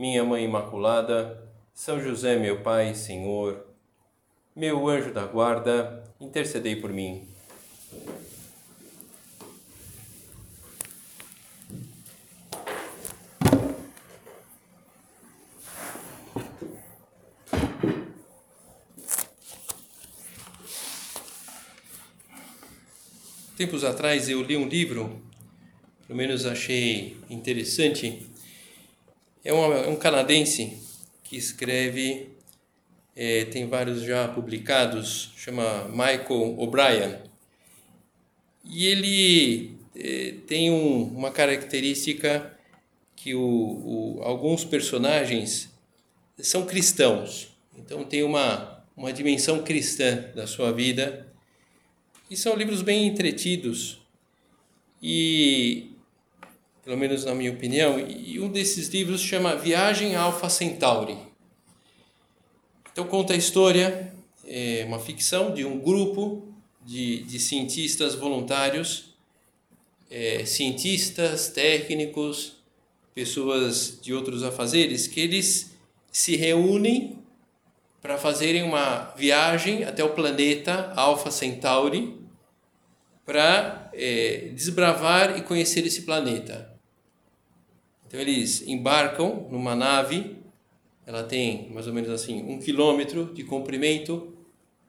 minha Mãe Imaculada, São José, meu Pai, Senhor, meu anjo da guarda, intercedei por mim. Tempos atrás eu li um livro, pelo menos achei interessante, é, uma, é um canadense que escreve, é, tem vários já publicados, chama Michael O'Brien. E ele é, tem um, uma característica que o, o, alguns personagens são cristãos. Então tem uma, uma dimensão cristã da sua vida. E são livros bem entretidos. E pelo menos na minha opinião, e um desses livros chama Viagem Alpha Centauri. Então conta a história, é uma ficção de um grupo de, de cientistas voluntários, é, cientistas, técnicos, pessoas de outros afazeres, que eles se reúnem para fazerem uma viagem até o planeta Alpha Centauri para é, desbravar e conhecer esse planeta. Então eles embarcam numa nave, ela tem mais ou menos assim um quilômetro de comprimento,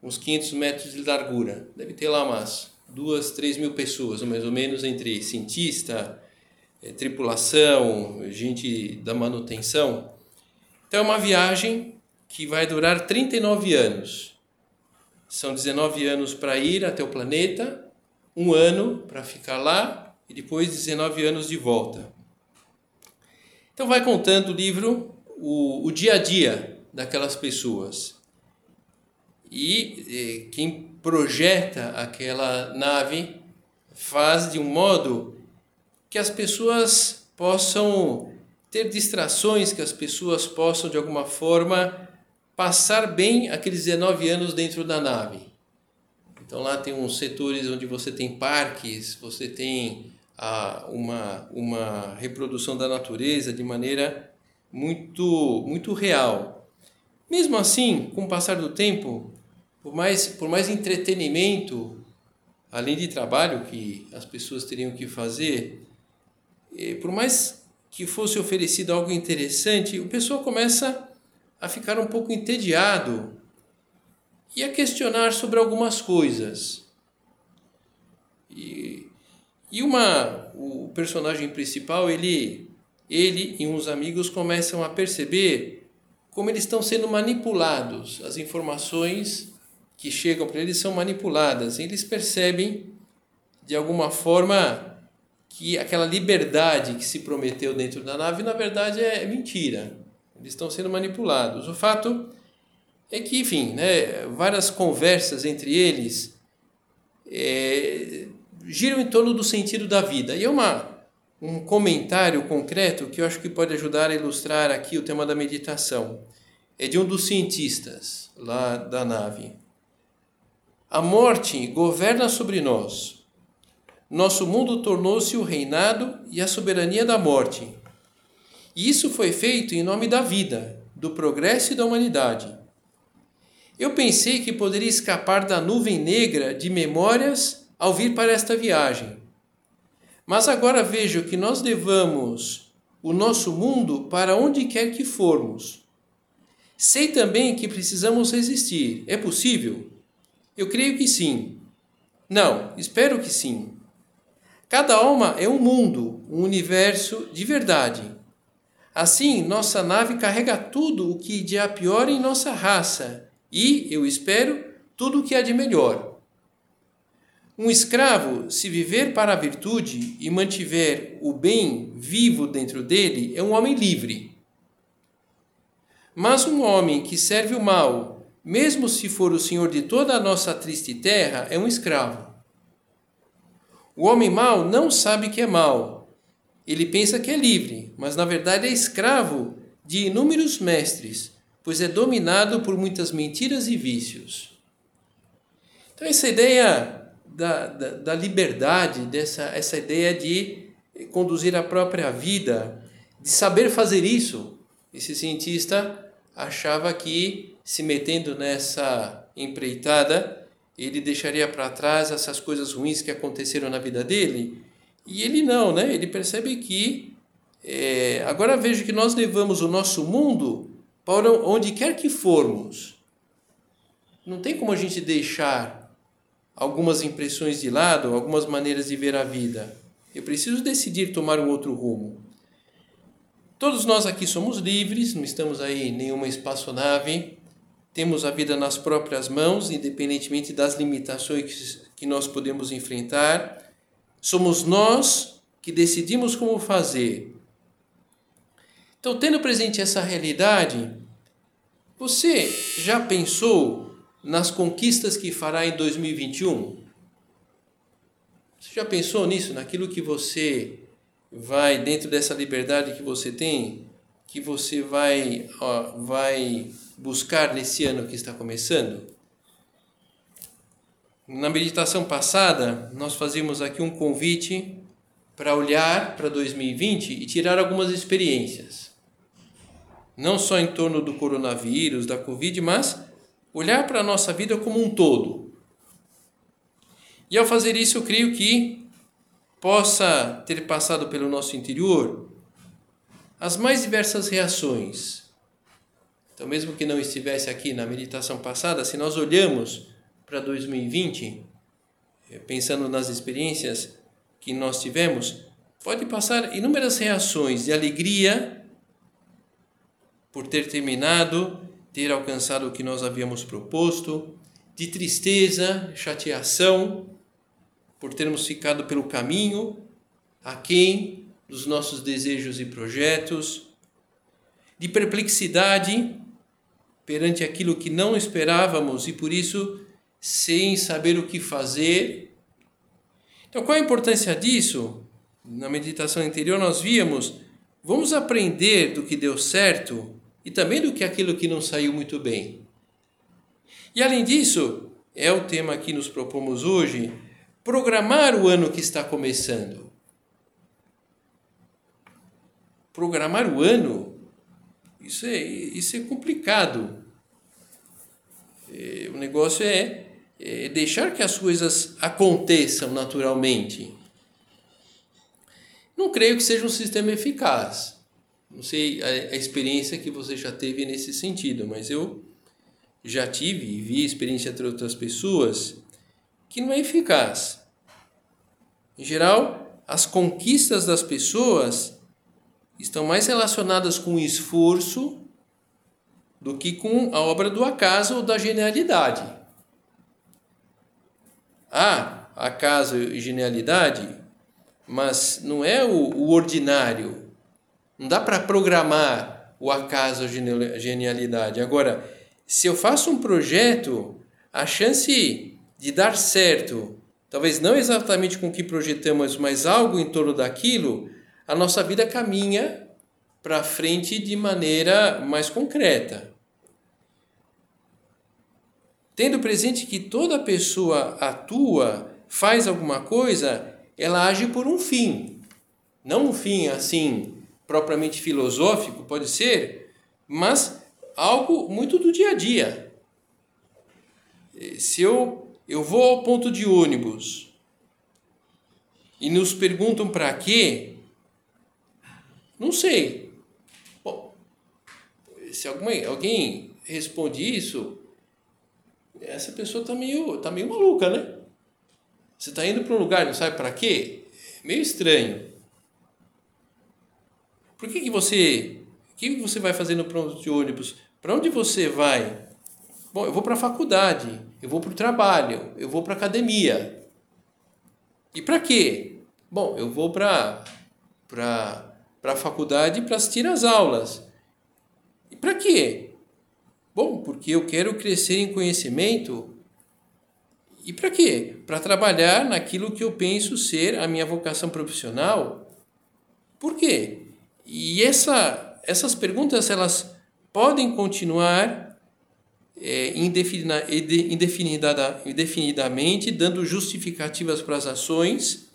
uns 500 metros de largura. Deve ter lá umas duas, três mil pessoas, mais ou menos entre cientista, é, tripulação, gente da manutenção. Então é uma viagem que vai durar 39 anos. São 19 anos para ir até o planeta, um ano para ficar lá e depois 19 anos de volta. Então vai contando o livro o, o dia a dia daquelas pessoas. E eh, quem projeta aquela nave faz de um modo que as pessoas possam ter distrações, que as pessoas possam de alguma forma passar bem aqueles 19 anos dentro da nave. Então lá tem uns setores onde você tem parques, você tem a uma, uma reprodução da natureza de maneira muito, muito real. Mesmo assim, com o passar do tempo, por mais, por mais entretenimento, além de trabalho que as pessoas teriam que fazer, eh, por mais que fosse oferecido algo interessante, o pessoal começa a ficar um pouco entediado e a questionar sobre algumas coisas. E uma, o personagem principal, ele, ele e uns amigos começam a perceber como eles estão sendo manipulados. As informações que chegam para eles são manipuladas. Eles percebem, de alguma forma, que aquela liberdade que se prometeu dentro da nave, na verdade, é mentira. Eles estão sendo manipulados. O fato é que, enfim, né, várias conversas entre eles é, giram em torno do sentido da vida. E é uma, um comentário concreto que eu acho que pode ajudar a ilustrar aqui o tema da meditação. É de um dos cientistas lá da nave. A morte governa sobre nós. Nosso mundo tornou-se o reinado e a soberania da morte. E isso foi feito em nome da vida, do progresso e da humanidade. Eu pensei que poderia escapar da nuvem negra de memórias ao vir para esta viagem. Mas agora vejo que nós levamos o nosso mundo para onde quer que formos. Sei também que precisamos resistir. É possível? Eu creio que sim. Não, espero que sim. Cada alma é um mundo, um universo de verdade. Assim, nossa nave carrega tudo o que de há pior em nossa raça e, eu espero, tudo o que há de melhor. Um escravo, se viver para a virtude e mantiver o bem vivo dentro dele, é um homem livre. Mas um homem que serve o mal, mesmo se for o senhor de toda a nossa triste terra, é um escravo. O homem mau não sabe que é mau. Ele pensa que é livre, mas na verdade é escravo de inúmeros mestres, pois é dominado por muitas mentiras e vícios. Então, essa ideia da, da, da liberdade, dessa, essa ideia de conduzir a própria vida, de saber fazer isso, esse cientista achava que se metendo nessa empreitada, ele deixaria para trás essas coisas ruins que aconteceram na vida dele. E ele não, né? Ele percebe que é, agora vejo que nós levamos o nosso mundo para onde quer que formos. Não tem como a gente deixar algumas impressões de lado, algumas maneiras de ver a vida. Eu preciso decidir tomar um outro rumo. Todos nós aqui somos livres, não estamos aí em nenhuma espaçonave, temos a vida nas próprias mãos, independentemente das limitações que nós podemos enfrentar. Somos nós que decidimos como fazer. Então, tendo presente essa realidade, você já pensou nas conquistas que fará em 2021? Você já pensou nisso, naquilo que você vai, dentro dessa liberdade que você tem, que você vai, ó, vai buscar nesse ano que está começando? Na meditação passada, nós fazíamos aqui um convite para olhar para 2020 e tirar algumas experiências não só em torno do coronavírus, da Covid, mas olhar para a nossa vida como um todo. E ao fazer isso, eu creio que possa ter passado pelo nosso interior as mais diversas reações. Então, mesmo que não estivesse aqui na meditação passada, se nós olhamos para 2020, eh, pensando nas experiências que nós tivemos, pode passar inúmeras reações de alegria, por ter terminado, ter alcançado o que nós havíamos proposto, de tristeza, chateação, por termos ficado pelo caminho, aquém dos nossos desejos e projetos, de perplexidade perante aquilo que não esperávamos e por isso sem saber o que fazer. Então, qual a importância disso? Na meditação anterior, nós víamos, vamos aprender do que deu certo e também do que aquilo que não saiu muito bem. E além disso, é o tema que nos propomos hoje, programar o ano que está começando. Programar o ano, isso é, isso é complicado. É, o negócio é, é deixar que as coisas aconteçam naturalmente. Não creio que seja um sistema eficaz. Não sei a, a experiência que você já teve nesse sentido, mas eu já tive e vi experiência de outras pessoas que não é eficaz. Em geral, as conquistas das pessoas estão mais relacionadas com o esforço do que com a obra do acaso ou da genialidade. Há acaso e genialidade, mas não é o, o ordinário, não dá para programar o acaso, a genialidade. Agora, se eu faço um projeto, a chance de dar certo, talvez não exatamente com o que projetamos, mas algo em torno daquilo, a nossa vida caminha para frente de maneira mais concreta. Tendo presente que toda pessoa atua, faz alguma coisa, ela age por um fim. Não um fim assim propriamente filosófico, pode ser, mas algo muito do dia a dia. Se eu, eu vou ao ponto de ônibus e nos perguntam para quê, não sei. Bom, se alguém, alguém responde isso, essa pessoa está meio, tá meio maluca, né? Você está indo para um lugar não sabe para quê? Meio estranho. Por que, que você. O que você vai fazer no ponto de ônibus? Para onde você vai? Bom, eu vou para a faculdade, eu vou para o trabalho, eu vou para a academia. E para quê? Bom, eu vou para para a faculdade para assistir às aulas. E para quê? Bom, porque eu quero crescer em conhecimento. E para quê? Para trabalhar naquilo que eu penso ser a minha vocação profissional. Por quê? E essa, essas perguntas elas podem continuar é, indefinida, indefinida, indefinidamente, dando justificativas para as ações.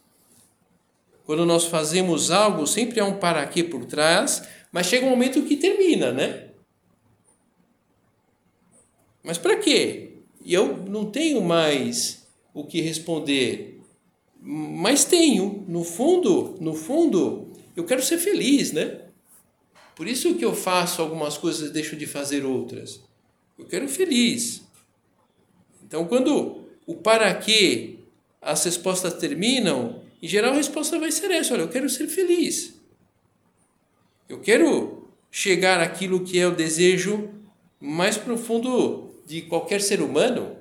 Quando nós fazemos algo, sempre há um para quê por trás, mas chega um momento que termina, né? Mas para quê? E eu não tenho mais o que responder. Mas tenho, no fundo, no fundo, eu quero ser feliz, né? Por isso que eu faço algumas coisas e deixo de fazer outras. Eu quero feliz. Então, quando o para quê as respostas terminam, em geral a resposta vai ser essa: olha, eu quero ser feliz. Eu quero chegar àquilo que é o desejo mais profundo de qualquer ser humano.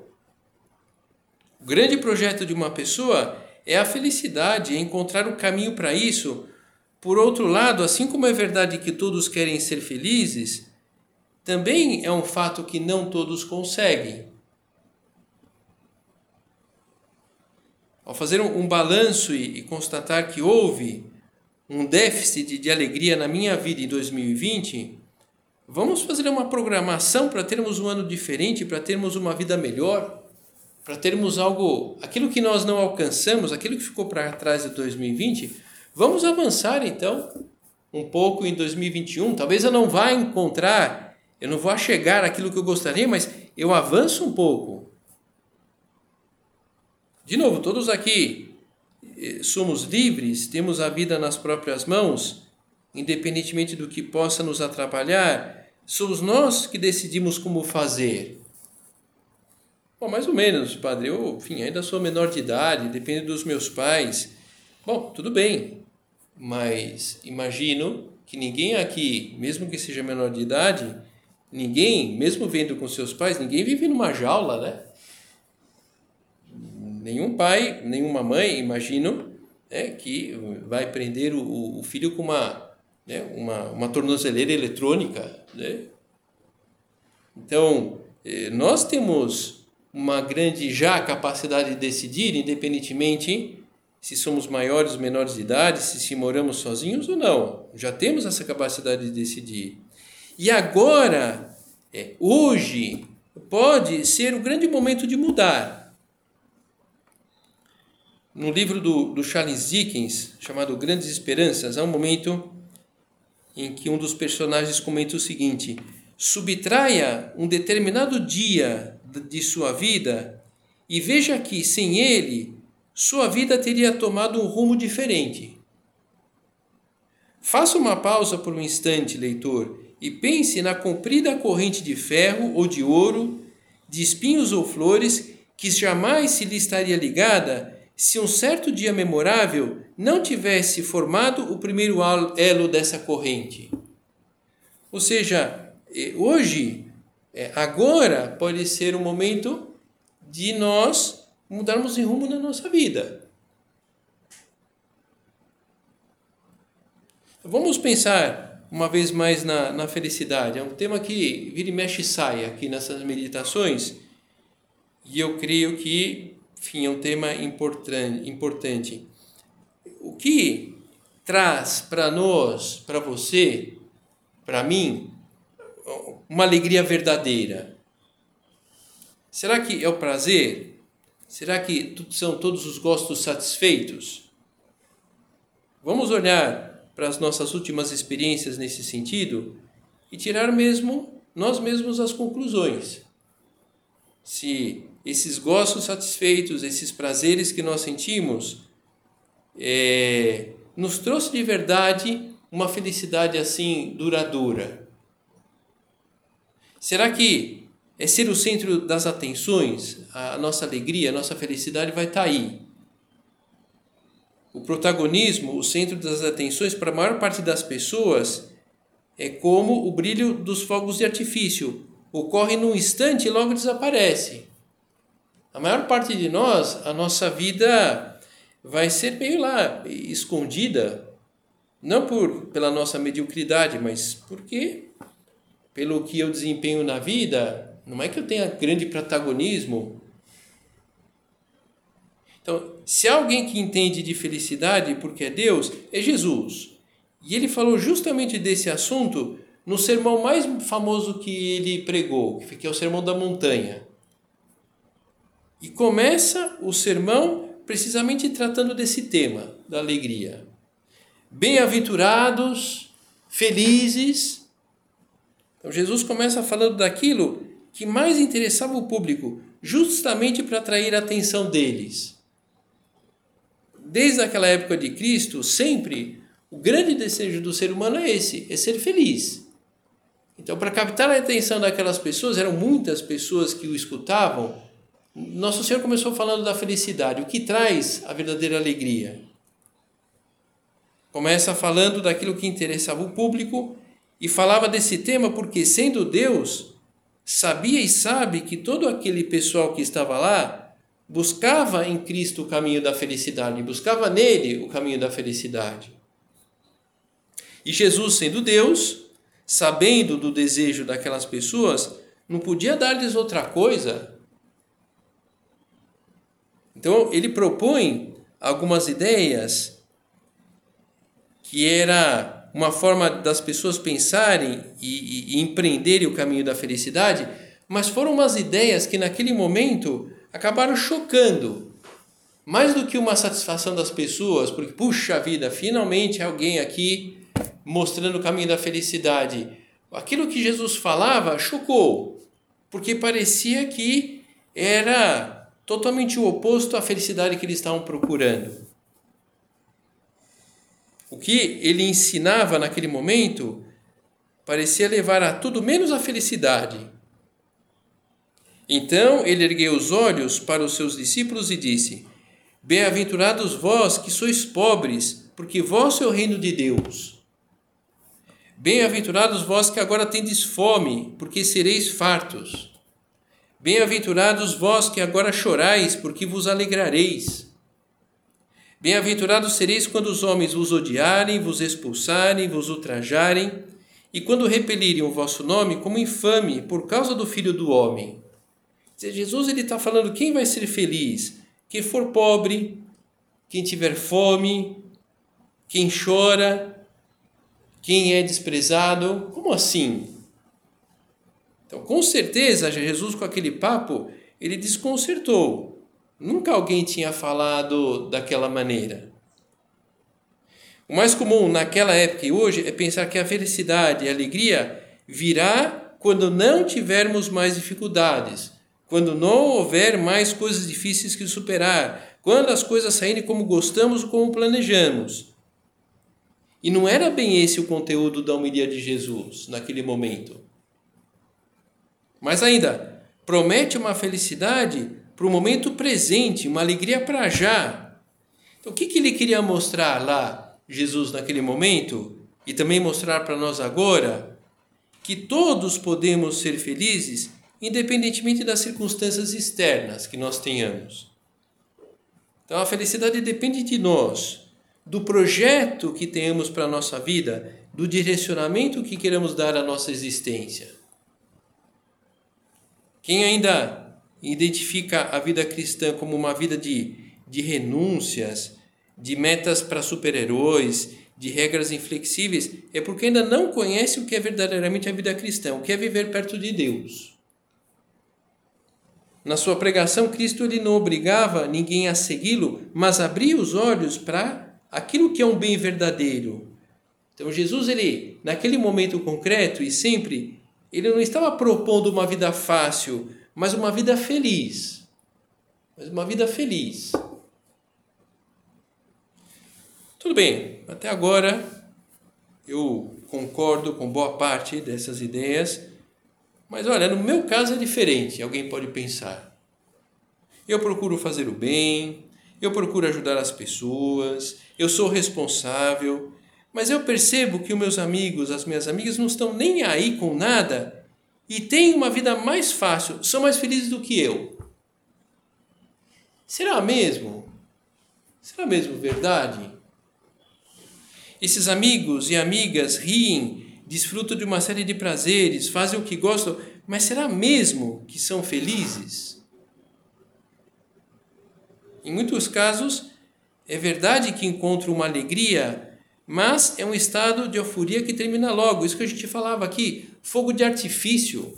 O grande projeto de uma pessoa é a felicidade, é encontrar o caminho para isso. Por outro lado, assim como é verdade que todos querem ser felizes, também é um fato que não todos conseguem. Ao fazer um, balanço e, constatar que houve um déficit de alegria na minha vida em 2020, vamos fazer uma programação para termos um ano diferente, para termos uma vida melhor, para termos algo, aquilo que nós não alcançamos, aquilo que ficou para trás de 2020, vamos avançar então um pouco em 2021. Talvez eu não vá encontrar eu não vou chegar àquilo que eu gostaria, mas eu avanço um pouco. De novo, todos aqui eh, somos livres, temos a vida nas próprias mãos, independentemente do que possa nos atrapalhar, somos nós que decidimos como fazer. Bom, mais ou menos, padre. Eu, enfim, ainda sou menor de idade, depende dos meus pais. Bom, tudo bem, mas imagino que ninguém aqui, mesmo que seja menor de idade, Ninguém, mesmo vendo com seus pais, ninguém vive numa jaula, né? Nenhum pai, nenhuma mãe, imagino, né, que vai prender o, o filho com uma, né, uma, uma tornozeleira eletrônica, né? Então, eh, nós temos uma grande já capacidade de decidir, independentemente se somos maiores ou menores de idade, se, se moramos sozinhos ou não. Já temos essa capacidade de decidir. E agora, é, hoje, pode ser o grande momento de mudar. No livro do, do Charles Dickens, chamado Grandes Esperanças, há um momento em que um dos personagens comenta o seguinte: subtraia um determinado dia de sua vida e veja que, sem ele, sua vida teria tomado um rumo diferente. Faça uma pausa por um instante, leitor, e pense na comprida corrente de ferro ou de ouro, de espinhos ou flores, que jamais se lhe estaria ligada se um certo dia memorável não tivesse formado o primeiro elo dessa corrente. Ou seja, hoje, é, agora pode ser o momento de nós mudarmos de rumo na nossa vida. Vamos pensar uma vez mais na, na felicidade. É um tema que vira e mexe e sai aqui nessas meditações. E eu creio que, enfim, é um tema importante. importante. O que traz para nós, para você, para mim, uma alegria verdadeira? Será que é o prazer? Será que são todos os gostos satisfeitos? Vamos olhar para as nossas últimas experiências nesse sentido e tirar mesmo nós mesmos as conclusões. Se esses gostos satisfeitos, esses prazeres que nós sentimos, é, nos trouxe de verdade uma felicidade assim duradoura. Será que é ser o centro das atenções, a nossa alegria, a nossa felicidade vai estar aí? o protagonismo, o centro das atenções para a maior parte das pessoas é como o brilho dos fogos de artifício. Ocorre num instante e logo desaparece. A maior parte de nós, a nossa vida vai ser meio lá escondida, não por pela nossa mediocridade, mas porque pelo que eu desempenho na vida, não é que eu tenha grande protagonismo. Então, se há alguém que entende de felicidade porque é Deus, é Jesus. E ele falou justamente desse assunto no sermão mais famoso que ele pregou, que é o Sermão da Montanha. E começa o sermão precisamente tratando desse tema, da alegria. Bem-aventurados, felizes. Então Jesus começa falando daquilo que mais interessava o público, justamente para atrair a atenção deles. Desde aquela época de Cristo, sempre o grande desejo do ser humano é esse, é ser feliz. Então, para captar a atenção daquelas pessoas, eram muitas pessoas que o escutavam. Nosso Senhor começou falando da felicidade, o que traz a verdadeira alegria. Começa falando daquilo que interessava o público e falava desse tema porque, sendo Deus, sabia e sabe que todo aquele pessoal que estava lá buscava em Cristo o caminho da felicidade, buscava nele o caminho da felicidade. E Jesus, sendo Deus, sabendo do desejo daquelas pessoas, não podia dar-lhes outra coisa. Então, ele propõe algumas ideias que era uma forma das pessoas pensarem e, e, e empreenderem o caminho da felicidade, mas foram umas ideias que naquele momento acabaram chocando. Mais do que uma satisfação das pessoas, porque, puxa vida, finalmente alguém aqui mostrando o caminho da felicidade. Aquilo que Jesus falava chocou, porque parecia que era totalmente o oposto à felicidade que eles estavam procurando. O que ele ensinava naquele momento parecia levar a tudo menos a felicidade. Então ele ergueu os olhos para os seus discípulos e disse: Bem-aventurados vós que sois pobres, porque vosso é o reino de Deus. Bem-aventurados vós que agora tendes fome, porque sereis fartos. Bem-aventurados vós que agora chorais, porque vos alegrareis. Bem-aventurados sereis quando os homens vos odiarem, vos expulsarem, vos ultrajarem, e quando repelirem o vosso nome como infame por causa do Filho do Homem. Jesus ele está falando quem vai ser feliz? Quem for pobre, quem tiver fome, quem chora, quem é desprezado. Como assim? Então, com certeza, Jesus, com aquele papo, ele desconcertou. Nunca alguém tinha falado daquela maneira. O mais comum naquela época e hoje é pensar que a felicidade e a alegria virá quando não tivermos mais dificuldades, quando não houver mais coisas difíceis que superar, quando as coisas saírem como gostamos ou como planejamos. E não era bem esse o conteúdo da homilia de Jesus naquele momento. Mas ainda, promete uma felicidade para o momento presente, uma alegria para já. Então, o que, que ele queria mostrar lá, Jesus, naquele momento, e também mostrar para nós agora? Que todos podemos ser felizes, independentemente das circunstâncias externas que nós tenhamos. Então, a felicidade depende de nós do projeto que temos para a nossa vida, do direcionamento que queremos dar à nossa existência. Quem ainda identifica a vida cristã como uma vida de, de renúncias, de metas para super-heróis, de regras inflexíveis, é porque ainda não conhece o que é verdadeiramente a vida cristã, o que é viver perto de Deus. Na sua pregação, Cristo ele não obrigava ninguém a segui-lo, mas abria os olhos para aquilo que é um bem verdadeiro. Então Jesus ele naquele momento concreto e sempre ele não estava propondo uma vida fácil, mas uma vida feliz. Mas uma vida feliz. Tudo bem, até agora eu concordo com boa parte dessas ideias, mas olha, no meu caso é diferente, alguém pode pensar. Eu procuro fazer o bem, eu procuro ajudar as pessoas, eu sou responsável, mas eu percebo que os meus amigos, as minhas amigas não estão nem aí com nada e têm uma vida mais fácil, são mais felizes do que eu. Será mesmo? Será mesmo verdade? Esses amigos e amigas riem, desfrutam de uma série de prazeres, fazem o que gostam, mas será mesmo que são felizes? Em muitos casos, é verdade que encontram uma alegria, mas é um estado de euforia que termina logo. Isso que a gente falava aqui, fogo de artifício,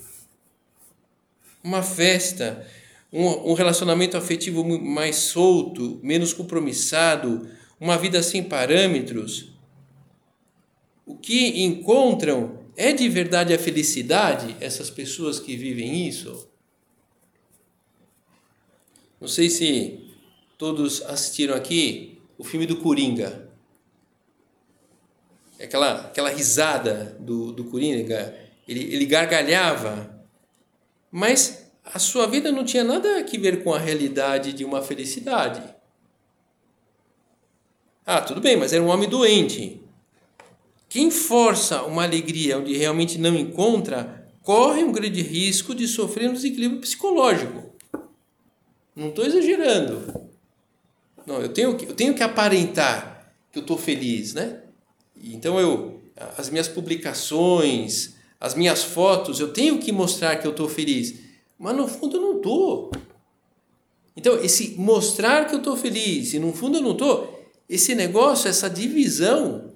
uma festa, um, relacionamento afetivo mais solto, menos compromissado, uma vida sem parâmetros. O que encontram é de verdade a felicidade, essas pessoas que vivem isso? Não sei se todos assistiram aqui o filme do Coringa. Aquela, aquela risada do, do Coringa, ele, ele gargalhava, mas a sua vida não tinha nada a ver com a realidade de uma felicidade. Ah, tudo bem, mas era um homem doente. Quem força uma alegria onde realmente não encontra, corre um grande risco de sofrer um desequilíbrio psicológico. Não estou exagerando. Não, eu tenho, eu tenho que aparentar que eu estou feliz, né? Então eu, as minhas publicações, as minhas fotos, eu tenho que mostrar que eu estou feliz, mas no fundo eu não estou. Então esse mostrar que eu estou feliz e no fundo eu não estou, esse negócio, essa divisão.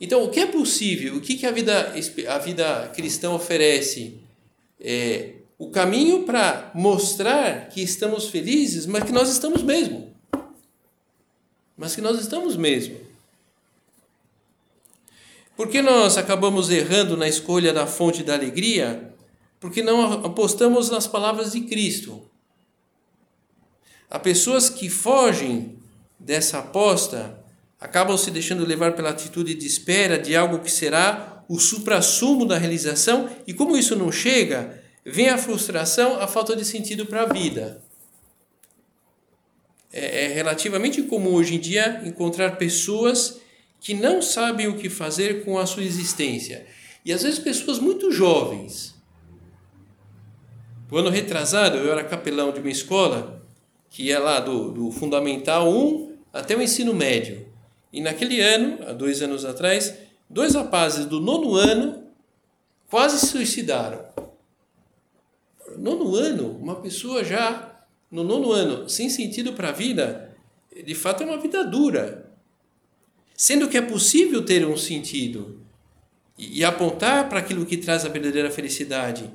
Então o que é possível? O que, que a vida a vida cristã oferece? É, o caminho para mostrar que estamos felizes, mas que nós estamos mesmo mas que nós estamos mesmo. Por que nós acabamos errando na escolha da fonte da alegria? Porque não apostamos nas palavras de Cristo. Há pessoas que fogem dessa aposta, acabam se deixando levar pela atitude de espera de algo que será o suprassumo da realização, e como isso não chega, vem a frustração, a falta de sentido para a vida é, é relativamente comum hoje em dia encontrar pessoas que não sabem o que fazer com a sua existência. E às vezes pessoas muito jovens. O ano retrasado eu era capelão de uma escola que ia lá do, do Fundamental 1 até o ensino médio. E naquele ano, há dois anos atrás, dois rapazes do nono ano quase se suicidaram. Nono ano, uma pessoa já no nono ano, sem sentido para a vida, de fato é uma vida dura. Sendo que é possível ter um sentido e, apontar para aquilo que traz a verdadeira felicidade.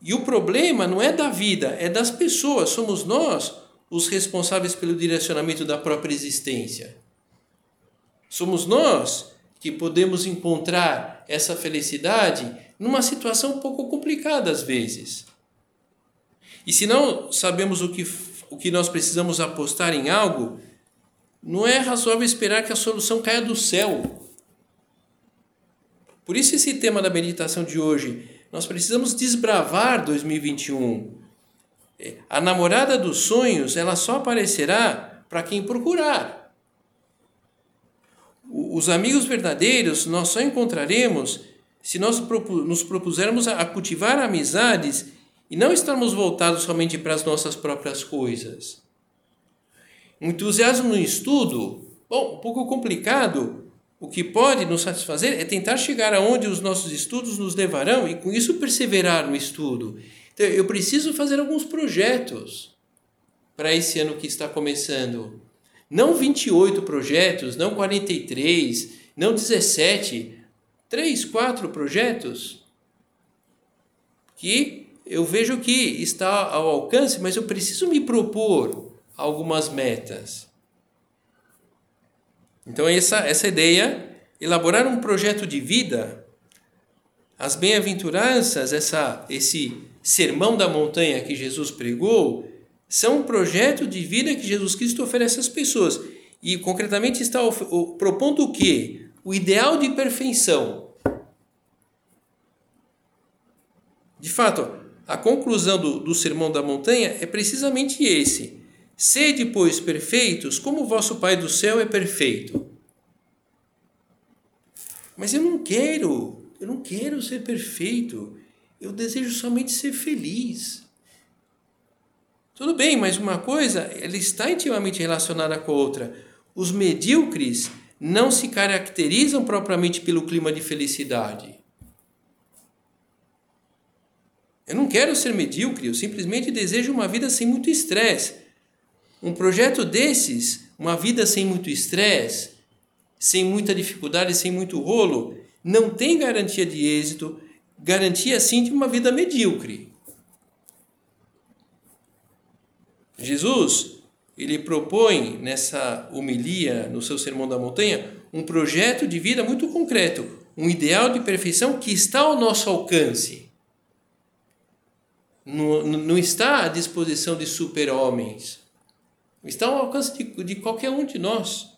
E o problema não é da vida, é das pessoas. Somos nós os responsáveis pelo direcionamento da própria existência. Somos nós que podemos encontrar essa felicidade numa situação um pouco complicada às vezes. E se não sabemos o que, o que nós precisamos apostar em algo, não é razoável esperar que a solução caia do céu. Por isso, esse tema da meditação de hoje, nós precisamos desbravar 2021. É, a namorada dos sonhos, ela só aparecerá para quem procurar. Os amigos verdadeiros nós só encontraremos se nós nos propusermos a cultivar amizades e não estarmos voltados somente para as nossas próprias coisas. O entusiasmo no estudo, bom, um pouco complicado. O que pode nos satisfazer é tentar chegar aonde os nossos estudos nos levarão e com isso perseverar no estudo. Então, eu preciso fazer alguns projetos para esse ano que está começando. Não 28 projetos, não 43, não 17, 3, 4 projetos que eu vejo que está ao alcance, mas eu preciso me propor algumas metas. Então, essa, essa ideia, elaborar um projeto de vida, as bem-aventuranças, essa, esse sermão da montanha que Jesus pregou, são um projeto de vida que Jesus Cristo oferece às pessoas. E, concretamente, está propondo o quê? O ideal de perfeição. De fato, a conclusão do, do Sermão da Montanha é precisamente esse. Sede, pois, perfeitos, como o vosso Pai do céu é perfeito. Mas eu não quero, eu não quero ser perfeito. Eu desejo somente ser feliz. Tudo bem, mas uma coisa, ela está intimamente relacionada com a outra. Os medíocres não se caracterizam propriamente pelo clima de felicidade. Eu não quero ser medíocre, eu simplesmente desejo uma vida sem muito estresse. Um projeto desses, uma vida sem muito estresse, sem muita dificuldade, sem muito rolo, não tem garantia de êxito, garantia sim de uma vida medíocre. Jesus, ele propõe nessa homilia, no seu Sermão da Montanha, um projeto de vida muito concreto, um ideal de perfeição que está ao nosso alcance. Não, não está à disposição de super-homens. Está ao alcance de, de qualquer um de nós.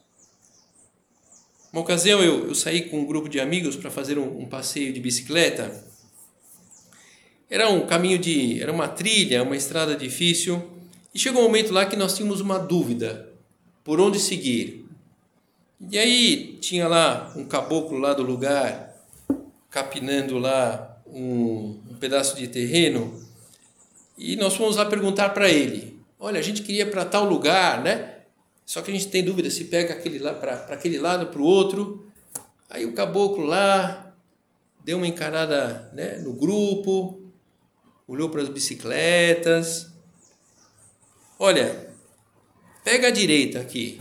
Uma ocasião eu, eu saí com um grupo de amigos para fazer um, um, passeio de bicicleta. Era um caminho de. era uma trilha, uma estrada difícil. E chegou um momento lá que nós tínhamos uma dúvida por onde seguir. E aí tinha lá um caboclo lá do lugar, capinando lá um, um pedaço de terreno. E nós fomos lá perguntar para ele: olha, a gente queria para tal lugar, né? Só que a gente tem dúvida se pega aquele lá para aquele lado para o outro. Aí o caboclo lá deu uma encarada né, no grupo, olhou para as bicicletas. Olha, pega a direita aqui.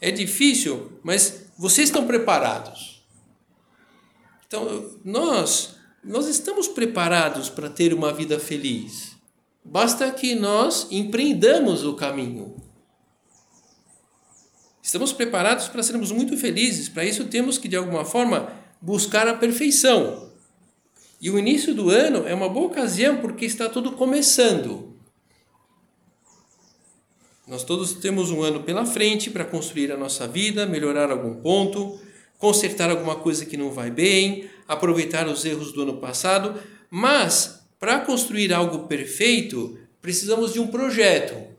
É difícil, mas vocês estão preparados. Então, nós, nós estamos preparados para ter uma vida feliz. Basta que nós empreendamos o caminho. Estamos preparados para sermos muito felizes. Para isso, temos que, de alguma forma, buscar a perfeição. E o início do ano é uma boa ocasião porque está tudo começando. Nós todos temos um ano pela frente para construir a nossa vida, melhorar algum ponto, consertar alguma coisa que não vai bem, aproveitar os erros do ano passado, mas para construir algo perfeito, precisamos de um projeto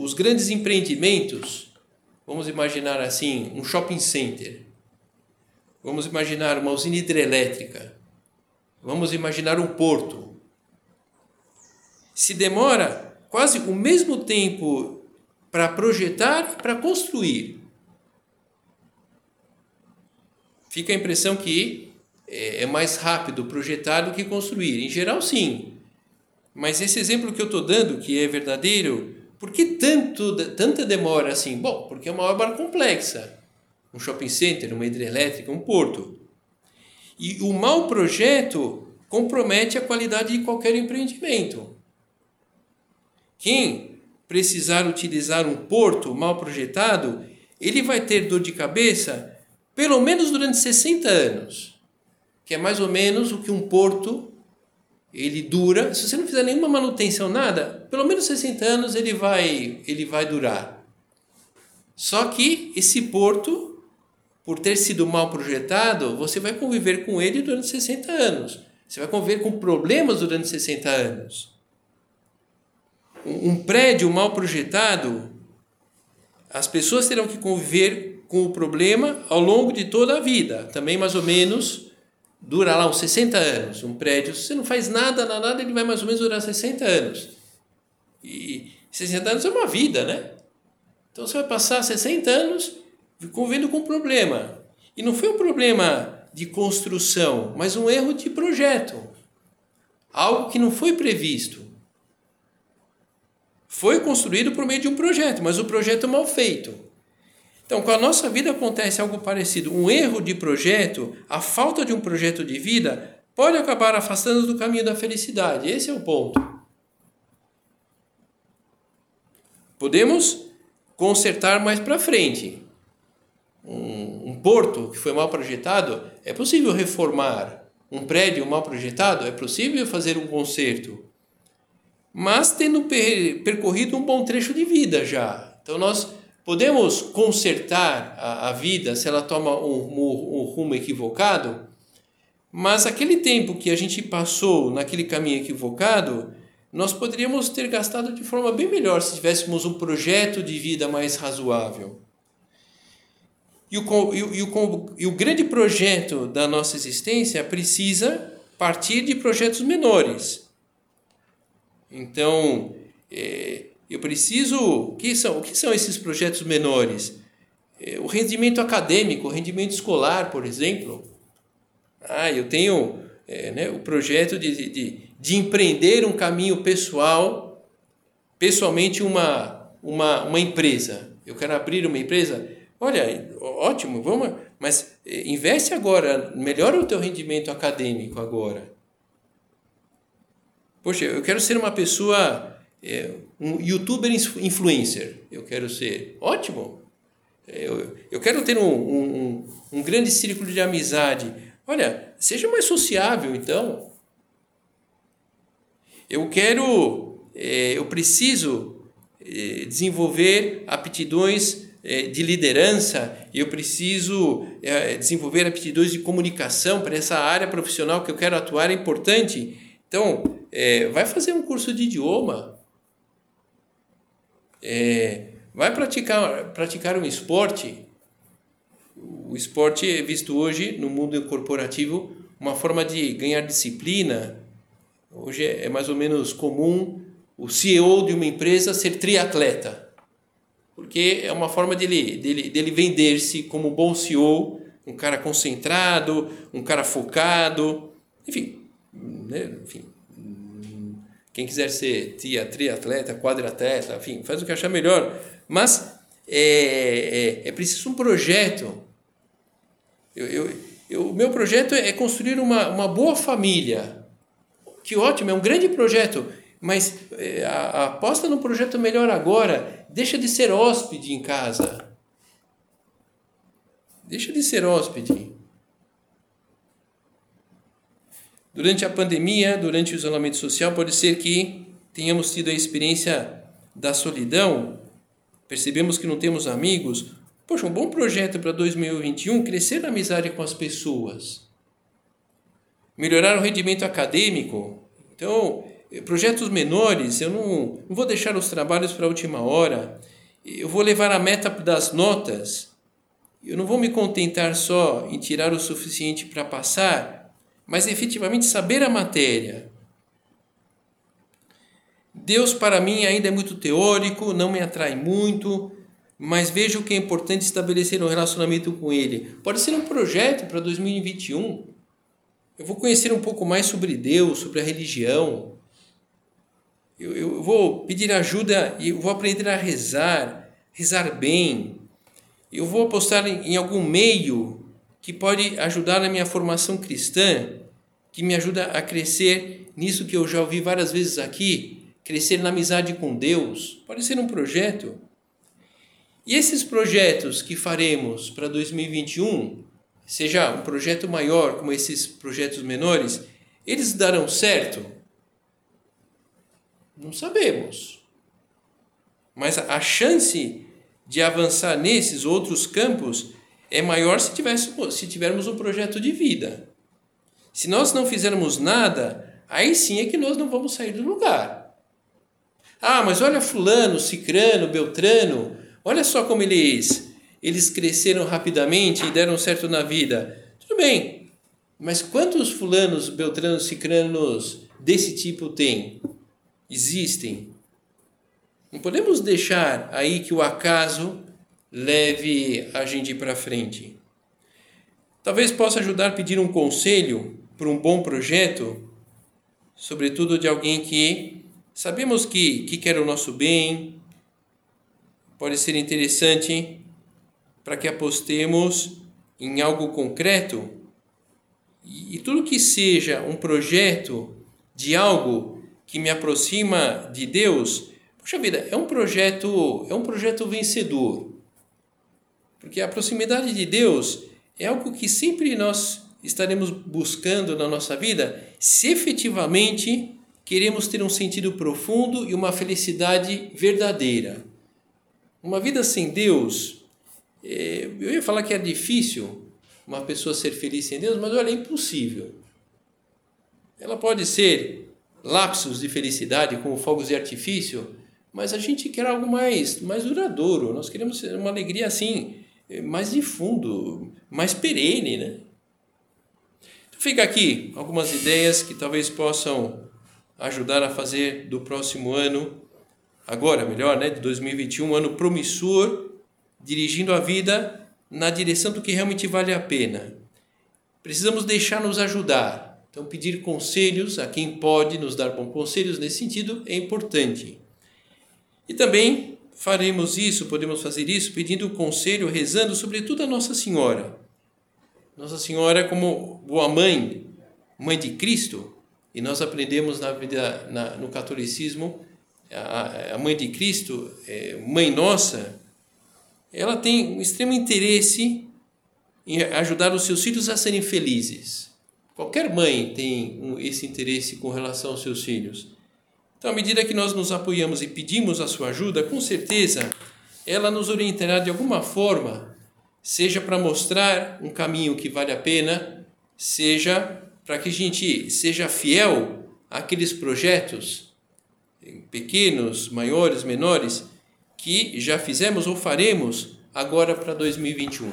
os grandes empreendimentos, vamos imaginar assim, um shopping center, vamos imaginar uma usina hidrelétrica, vamos imaginar um porto. Se demora quase o mesmo tempo para projetar e para construir. Fica a impressão que é, é mais rápido projetar do que construir. Em geral, sim. Mas esse exemplo que eu estou dando, que é verdadeiro, por que tanto, tanta demora assim? Bom, porque é uma obra complexa. Um shopping center, uma hidrelétrica, um porto. E o mau projeto compromete a qualidade de qualquer empreendimento. Quem precisar utilizar um porto mal projetado, ele vai ter dor de cabeça pelo menos durante 60 anos, que é mais ou menos o que um porto ele dura, se você não fizer nenhuma manutenção, nada, pelo menos 60 anos ele vai, ele vai durar. Só que esse porto, por ter sido mal projetado, você vai conviver com ele durante 60 anos. Você vai conviver com problemas durante 60 anos. Um, um prédio mal projetado, as pessoas terão que conviver com o problema ao longo de toda a vida, também mais ou menos dura lá uns 60 anos, um prédio, se você não faz nada, nada, ele vai mais ou menos durar 60 anos. E 60 anos é uma vida, né? Então você vai passar 60 anos convivendo com um problema. E não foi um problema de construção, mas um erro de projeto. Algo que não foi previsto. Foi construído por meio de um projeto, mas o projeto é mal feito. Então, com a nossa vida acontece algo parecido. Um erro de projeto, a falta de um projeto de vida, pode acabar afastando do caminho da felicidade. Esse é o ponto. Podemos consertar mais para frente. Um, um porto que foi mal projetado, é possível reformar. Um prédio mal projetado, é possível fazer um conserto. Mas tendo percorrido um bom trecho de vida já. Então, nós Podemos consertar a, a vida se ela toma um, um, um rumo equivocado, mas aquele tempo que a gente passou naquele caminho equivocado, nós poderíamos ter gastado de forma bem melhor se tivéssemos um projeto de vida mais razoável. E o, e, o, e o grande projeto da nossa existência precisa partir de projetos menores. Então, é, eu preciso. O que são, o que são esses projetos menores? É, o rendimento acadêmico, o rendimento escolar, por exemplo. Ah, eu tenho é, né, o projeto de, de, de empreender um caminho pessoal, pessoalmente uma, uma, uma empresa. Eu quero abrir uma empresa. Olha, ótimo, vamos, mas é, investe agora, melhora o teu rendimento acadêmico agora. Poxa, eu quero ser uma pessoa, é, um youtuber influencer. Eu quero ser. Ótimo. Eu, eu quero ter um, um, um grande círculo de amizade. Olha, seja mais sociável então. Eu quero, é, eu preciso é, desenvolver aptidões é, de liderança, eu preciso desenvolver aptidões de comunicação para essa área profissional que eu quero atuar é importante. Então, vai fazer um curso de idioma. É, vai praticar, praticar um esporte. O esporte é visto hoje no mundo corporativo uma forma de ganhar disciplina. Hoje é mais ou menos comum o CEO de uma empresa ser triatleta, porque é uma forma dele, dele, dele vender-se como bom CEO, um cara concentrado, um cara focado, enfim, né? enfim quem quiser ser tia, triatleta, quadratleta, enfim, faz o que achar melhor. Mas é, é, é preciso um projeto. Eu, eu, eu, o meu projeto é construir uma, uma boa família. Que ótimo, é um grande projeto. Mas é, a, a aposta no projeto melhor agora. Deixa de ser hóspede em casa. Deixa de ser hóspede. Durante a pandemia, durante o isolamento social, pode ser que tenhamos tido a experiência da solidão, percebemos que não temos amigos. Poxa, um bom projeto para 2021 crescer na amizade com as pessoas, melhorar o rendimento acadêmico. Então, eh, projetos menores, eu não, não vou deixar os trabalhos para a última hora, eu vou levar a meta das notas. Eu não vou me contentar só em tirar o suficiente para passar, mas efetivamente saber a matéria. Deus para mim ainda é muito teórico, não me atrai muito, mas vejo que é importante estabelecer um relacionamento com Ele. Pode ser um projeto para 2021. Eu vou conhecer um pouco mais sobre Deus, sobre a religião. Eu, eu vou pedir ajuda e vou aprender a rezar, rezar bem. Eu vou apostar em, em algum meio que pode ajudar na minha formação cristã, que me ajuda a crescer nisso que eu já ouvi várias vezes aqui, crescer na amizade com Deus. Pode ser um projeto. E esses projetos que faremos para 2021, seja um projeto maior como esses projetos menores, eles darão certo? Não sabemos. Mas a chance de avançar nesses outros campos é maior se, tivéssemos, se tivermos um projeto de vida. Se nós não fizermos nada, aí sim é que nós não vamos sair do lugar. Ah, mas olha fulano, cicrano, beltrano, olha só como eles eles cresceram rapidamente e deram certo na vida. Tudo bem. Mas quantos fulanos, beltranos, cicranos desse tipo tem? Existem. Não podemos deixar aí que o acaso leve a gente para frente. Talvez possa ajudar a pedir um conselho para um bom projeto, sobretudo de alguém que sabemos que, que quer o nosso bem. Pode ser interessante para que apostemos em algo concreto e, e tudo que seja um projeto de algo que me aproxima de Deus, puxa vida, é um projeto, é um projeto vencedor. Porque a proximidade de Deus é algo que sempre nós estaremos buscando na nossa vida se efetivamente queremos ter um sentido profundo e uma felicidade verdadeira. Uma vida sem Deus, é, eu ia falar que é difícil uma pessoa ser feliz sem Deus, mas olha, é impossível. Ela pode ser lapsos de felicidade, como fogos de artifício, mas a gente quer algo mais, mais duradouro. Nós queremos uma alegria assim, mais de fundo, mais perene, né? Então fica aqui algumas ideias que talvez possam ajudar a fazer do próximo ano, agora melhor, né, de 2021, um ano promissor, dirigindo a vida na direção do que realmente vale a pena. Precisamos deixar nos ajudar. Então, pedir conselhos a quem pode nos dar bons conselhos nesse sentido é importante. E também faremos isso, podemos fazer isso pedindo conselho, rezando, sobretudo a Nossa Senhora. Nossa Senhora, como boa mãe, mãe de Cristo, e nós aprendemos na vida, na, no catolicismo, a, a, mãe de Cristo, é, mãe nossa, ela tem um extremo interesse em ajudar os seus filhos a serem felizes. Qualquer mãe tem esse interesse com relação aos seus filhos. Então, à medida que nós nos apoiamos e pedimos a sua ajuda, com certeza ela nos orientará de alguma forma, seja para mostrar um caminho que vale a pena, seja para que a gente seja fiel àqueles projetos, pequenos, maiores, menores, que já fizemos ou faremos agora para 2021.